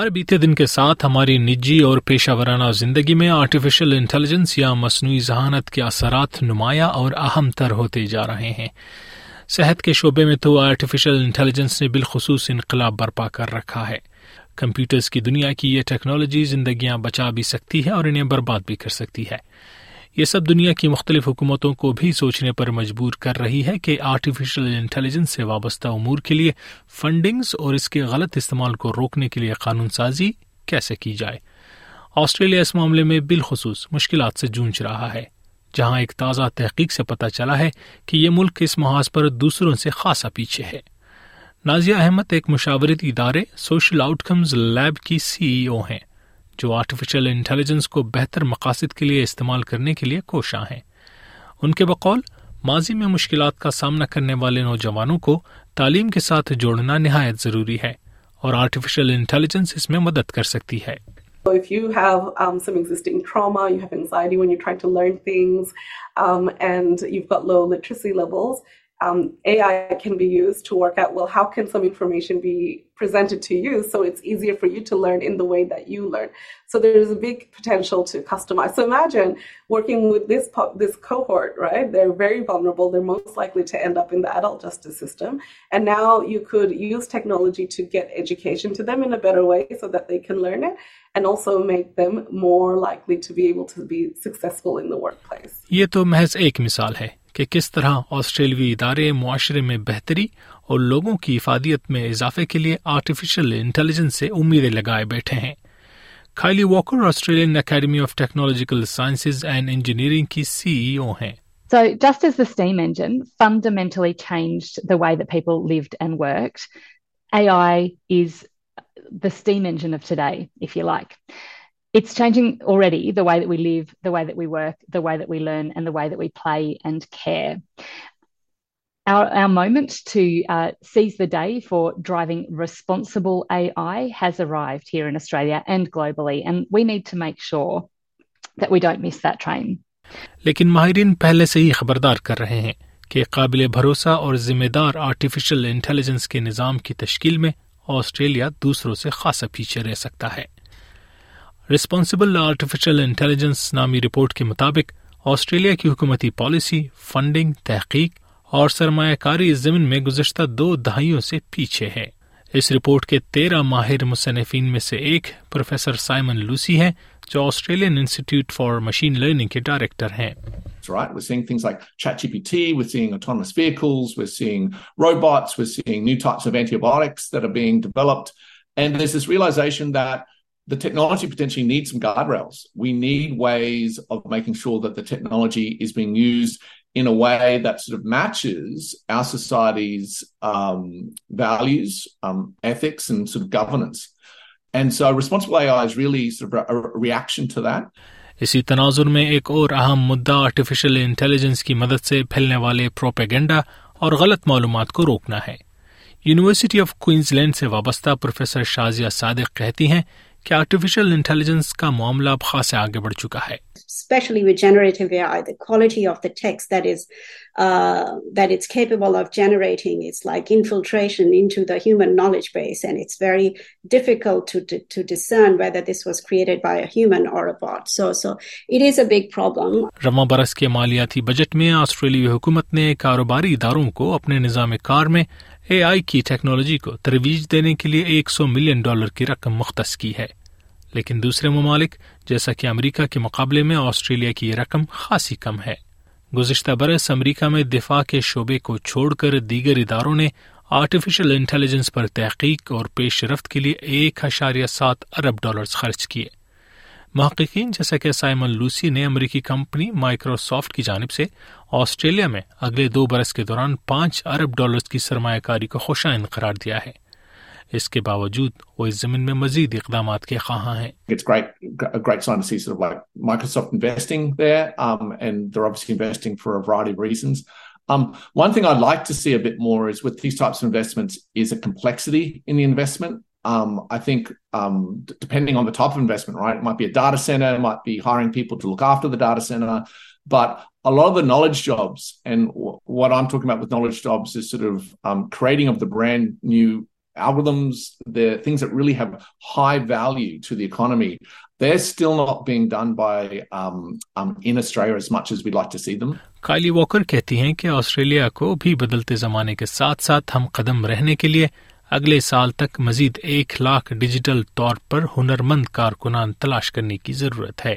ہر بیتے دن کے ساتھ ہماری نجی اور پیشہ ورانہ زندگی میں آرٹیفیشل انٹیلیجنس یا مصنوعی ذہانت کے اثرات نمایاں اور اہم تر ہوتے جا رہے ہیں صحت کے شعبے میں تو آرٹیفیشل انٹیلیجنس نے بالخصوص انقلاب برپا کر رکھا ہے کمپیوٹرز کی دنیا کی یہ ٹیکنالوجی زندگیاں بچا بھی سکتی ہے اور انہیں برباد بھی کر سکتی ہے یہ سب دنیا کی مختلف حکومتوں کو بھی سوچنے پر مجبور کر رہی ہے کہ آرٹیفیشل انٹیلیجنس سے وابستہ امور کے لیے فنڈنگز اور اس کے غلط استعمال کو روکنے کے لیے قانون سازی کیسے کی جائے آسٹریلیا اس معاملے میں بالخصوص مشکلات سے جونج رہا ہے جہاں ایک تازہ تحقیق سے پتہ چلا ہے کہ یہ ملک اس محاذ پر دوسروں سے خاصا پیچھے ہے نازیہ احمد ایک مشاورتی ادارے سوشل آؤٹ کمز لیب کی سی ای او ہیں جو آرٹیفیشل کرنے کے لیے کوشاں ہیں ان کے بقول ماضی میں مشکلات کا سامنا کرنے والے نوجوانوں کو تعلیم کے ساتھ جوڑنا نہایت ضروری ہے اور آرٹیفیشل انٹیلیجنس اس میں مدد کر سکتی ہے So um, AI can be used to work out well, how can some information be presented to you so it's easier for you to learn in the way that you learn. So there's a big potential to customize. So imagine working with this this cohort, right? They're very vulnerable. They're most likely to end up in the adult justice system, and now you could use technology to get education to them in a better way so that they can learn it and also make them more likely to be able to be successful in the workplace. یہ تو محض ایک مثال کہ کس طرح آسٹریلوی ادارے معاشرے میں بہتری اور لوگوں کی افادیت میں اضافے کے لیے آرٹیفیشل انٹیلیجنس سے امیدیں لگائے بیٹھے ہیں Kylie Walker Australian academy of technological sciences and engineering کی سی ای او ہیں So, just as the steam engine fundamentally changed the way that people lived and worked, AI is the steam engine of today, if you like. it's changing already the the the the the way way way way that that that that that that we we we we we we live, work, learn, and and and and play care. Our, our moment to to uh, seize day for driving responsible AI has arrived here in Australia globally, need make sure don't miss train. لیکن ماہرین پہلے سے ہی خبردار کر رہے ہیں کہ قابل بھروسہ اور ذمہ دار آرٹیفیشل انٹیلیجنس کے نظام کی تشکیل میں آسٹریلیا دوسروں سے خاصا پیچھے رہ سکتا ہے ریسپانسبل آرٹیفیشل انٹیلیجنس نامی رپورٹ کے مطابق آسٹریلیا کی حکومتی پالیسی فنڈنگ تحقیق اور سرمایہ کاری اس زمین میں گزشتہ دو دہائیوں سے پیچھے ہے اس رپورٹ کے تیرہ ماہر مصنفین میں سے ایک پروفیسر سائمن لوسی ہیں جو Australian Institute for Machine Learning کے ڈائریکٹر ہیں robots new types and realisation that the the technology technology potentially needs some guardrails. We need ways of of of of making sure that that that. is is being used in a a way sort sort sort matches our society's um, um, values, ethics, and And governance. so responsible AI really reaction to اسی تناظر میں ایک اور اہم مدعا artificial intelligence کی مدد سے پھیلنے والے پروپیگنڈا اور غلط معلومات کو روکنا ہے یونیورسٹی آف کوئنز لینڈ سے وابستہ پروفیسر شازیہ صادق کہتی ہیں کہ آرٹیفیشل انٹیلیجنس کا معاملہ اب خاصے آگے بڑھ چکا ہے پرابلم uh, رواں برس کے مالیاتی بجٹ میں آسٹریلوی حکومت نے کاروباری اداروں کو اپنے نظام کار میں اے آئی کی ٹیکنالوجی کو ترویج دینے کے لیے ایک سو ملین ڈالر کی رقم مختص کی ہے لیکن دوسرے ممالک جیسا کہ امریکہ کے مقابلے میں آسٹریلیا کی یہ رقم خاصی کم ہے گزشتہ برس امریکہ میں دفاع کے شعبے کو چھوڑ کر دیگر اداروں نے آرٹیفیشل انٹیلیجنس پر تحقیق اور پیش رفت کے لیے ایک اشاریہ سات ارب ڈالرز خرچ کیے محققین جیسا کہ سائمن لوسی نے امریکی کمپنی مائکروسافٹ کی جانب سے آسٹریلیا میں اگلے دو برس کے دوران پانچ ارب ڈالرز کی سرمایہ کاری کو خوشائن قرار دیا ہے اس کے باوجود وہ اس زمین میں مزید اقدامات کے خواہاں ہیں It's great, great sign to see sort of like Microsoft investing there um, and they're obviously investing for a variety of reasons. Um, one thing I'd like to see a bit more is with these types of investments is a complexity in the investment um, I think um, d- depending on the type of investment, right? It might be a data center, it might be hiring people to look after the data center. But a lot of the knowledge jobs and w- what I'm talking about with knowledge jobs is sort of um, creating of the brand new algorithms, the things that really have high value to the economy. They're still not being done by um, um, in Australia as much as we'd like to see them. Kylie Walker کہتی ہیں کہ Australia کو بھی بدلتے زمانے کے ساتھ ساتھ ہم قدم رہنے کے لیے اگلے سال تک مزید ایک لاکھ ڈیجیٹل طور پر کارکنان تلاش کرنے کی ضرورت ہے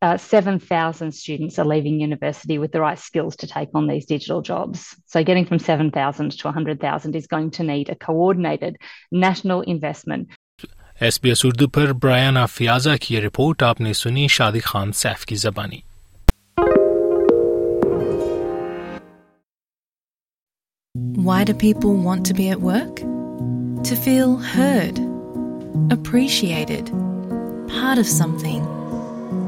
uh, 7,000 students are leaving university with the right skills to take on these digital jobs. So, getting from 7,000 to 100,000 is going to need a coordinated national investment. S B S Urdu پر Brian آفیازا کی یہ report آپ نے سنی شادی Khan safe کی زبانی why do people want to be at work to feel heard appreciated half some thing